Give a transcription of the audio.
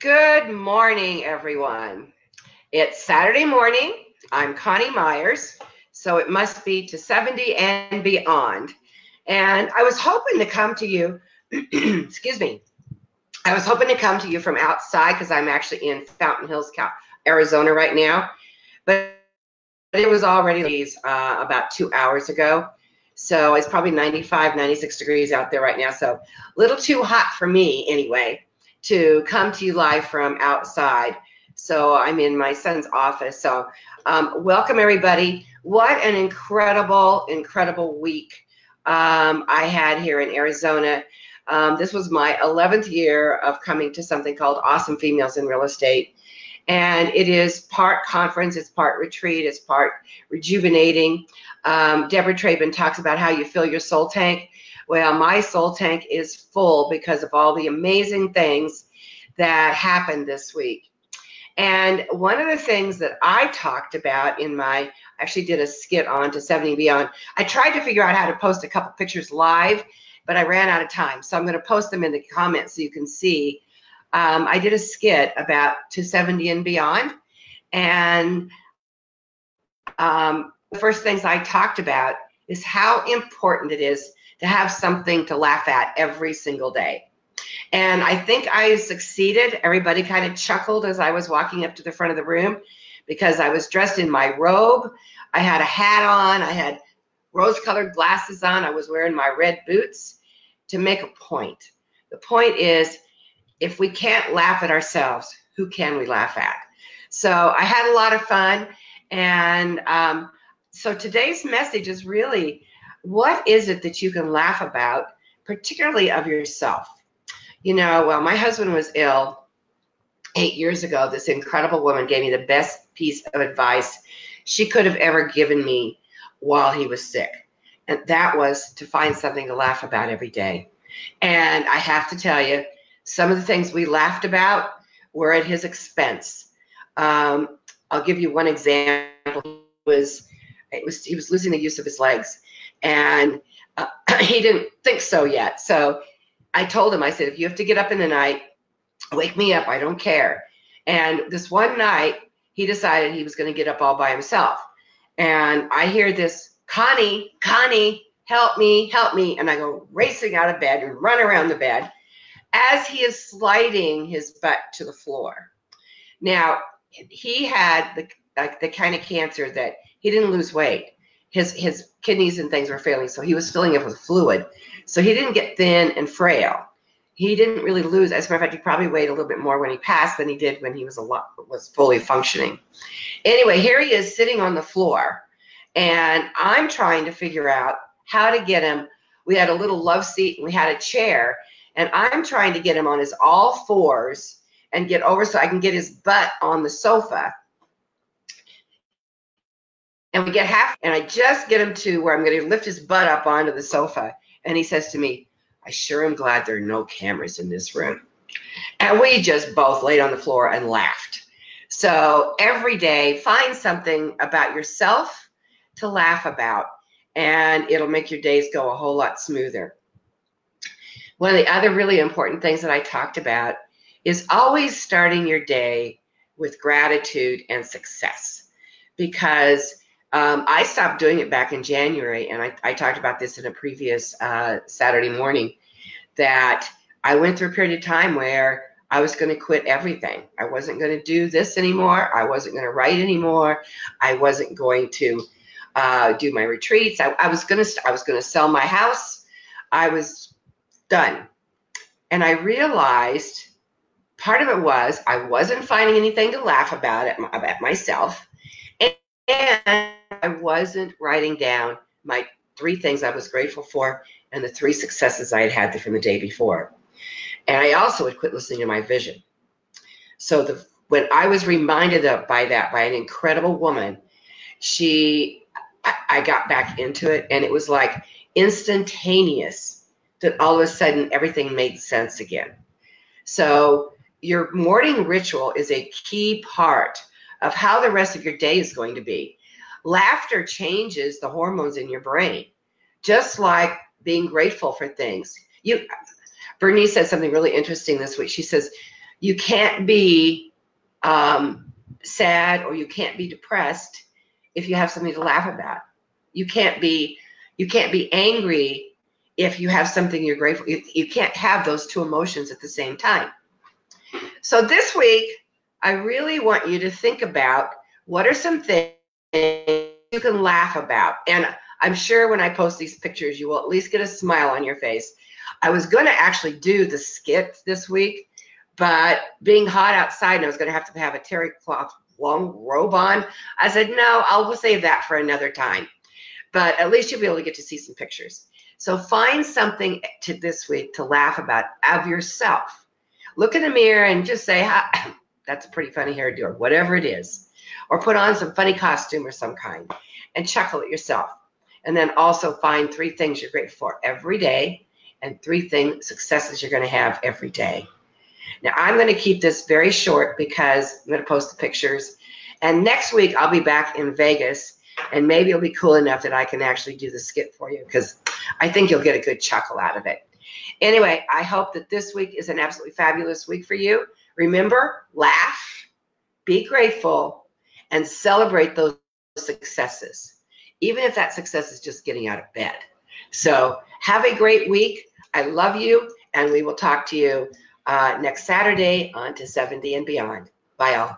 Good morning, everyone. It's Saturday morning. I'm Connie Myers, so it must be to 70 and beyond. And I was hoping to come to you, excuse me, I was hoping to come to you from outside because I'm actually in Fountain Hills, Arizona right now. But it was already uh, about two hours ago. So it's probably 95, 96 degrees out there right now. So a little too hot for me anyway to come to you live from outside. So I'm in my son's office. So um, welcome everybody. What an incredible, incredible week um, I had here in Arizona. Um, this was my 11th year of coming to something called Awesome Females in Real Estate. And it is part conference, it's part retreat, it's part rejuvenating. Um, Deborah Traben talks about how you fill your soul tank. Well, my soul tank is full because of all the amazing things that happened this week. And one of the things that I talked about in my, I actually did a skit on to 70 Beyond. I tried to figure out how to post a couple pictures live, but I ran out of time. So I'm going to post them in the comments so you can see. Um, I did a skit about to 70 and beyond. And um, the first things I talked about is how important it is to have something to laugh at every single day. And I think I succeeded. Everybody kind of chuckled as I was walking up to the front of the room because I was dressed in my robe. I had a hat on, I had rose colored glasses on, I was wearing my red boots to make a point. The point is if we can't laugh at ourselves, who can we laugh at? So I had a lot of fun. And um, so today's message is really what is it that you can laugh about, particularly of yourself? You know, well, my husband was ill eight years ago. This incredible woman gave me the best piece of advice she could have ever given me while he was sick. And that was to find something to laugh about every day. And I have to tell you, some of the things we laughed about were at his expense. Um, I'll give you one example. Was it was he was losing the use of his legs, and uh, he didn't think so yet. So I told him, I said, if you have to get up in the night, wake me up. I don't care. And this one night, he decided he was going to get up all by himself. And I hear this, Connie, Connie, help me, help me. And I go racing out of bed and run around the bed as he is sliding his butt to the floor. Now, he had the, like the kind of cancer that he didn't lose weight. His, his kidneys and things were failing, so he was filling up with fluid. So he didn't get thin and frail. He didn't really lose. As a matter of fact, he probably weighed a little bit more when he passed than he did when he was a lot was fully functioning. Anyway, here he is sitting on the floor, and I'm trying to figure out how to get him. We had a little love seat and we had a chair, and I'm trying to get him on his all fours and get over so I can get his butt on the sofa. And we get half, and I just get him to where I'm going to lift his butt up onto the sofa. And he says to me, I sure am glad there are no cameras in this room. And we just both laid on the floor and laughed. So every day, find something about yourself to laugh about, and it'll make your days go a whole lot smoother. One of the other really important things that I talked about is always starting your day with gratitude and success because um, I stopped doing it back in January, and I, I talked about this in a previous uh, Saturday morning that I went through a period of time where I was going to quit everything. I wasn't going to do this anymore. I wasn't going to write anymore. I wasn't going to uh, do my retreats. I, I was going to I was going to sell my house. I was done, and I realized part of it was I wasn't finding anything to laugh about at, about myself, and I wasn't writing down my three things I was grateful for and the three successes I had had from the day before. And I also had quit listening to my vision. So the when I was reminded of by that by an incredible woman, she I, I got back into it and it was like instantaneous that all of a sudden everything made sense again. So your morning ritual is a key part of how the rest of your day is going to be. Laughter changes the hormones in your brain, just like being grateful for things. You, Bernice said something really interesting this week. She says, you can't be um, sad or you can't be depressed if you have something to laugh about. You can't be you can't be angry if you have something you're grateful. You, you can't have those two emotions at the same time. So this week, I really want you to think about what are some things you can laugh about. And I'm sure when I post these pictures, you will at least get a smile on your face. I was going to actually do the skit this week, but being hot outside and I was going to have to have a terry cloth long robe on, I said, no, I'll save that for another time. But at least you'll be able to get to see some pictures. So find something to this week to laugh about of yourself. Look in the mirror and just say, that's a pretty funny hairdo or whatever it is. Or put on some funny costume or some kind and chuckle at yourself. And then also find three things you're grateful for every day and three things successes you're going to have every day. Now I'm going to keep this very short because I'm going to post the pictures. And next week I'll be back in Vegas and maybe it'll be cool enough that I can actually do the skit for you because I think you'll get a good chuckle out of it. Anyway, I hope that this week is an absolutely fabulous week for you. Remember, laugh, be grateful, and celebrate those successes, even if that success is just getting out of bed. So, have a great week. I love you, and we will talk to you uh, next Saturday on to 70 and beyond. Bye, all.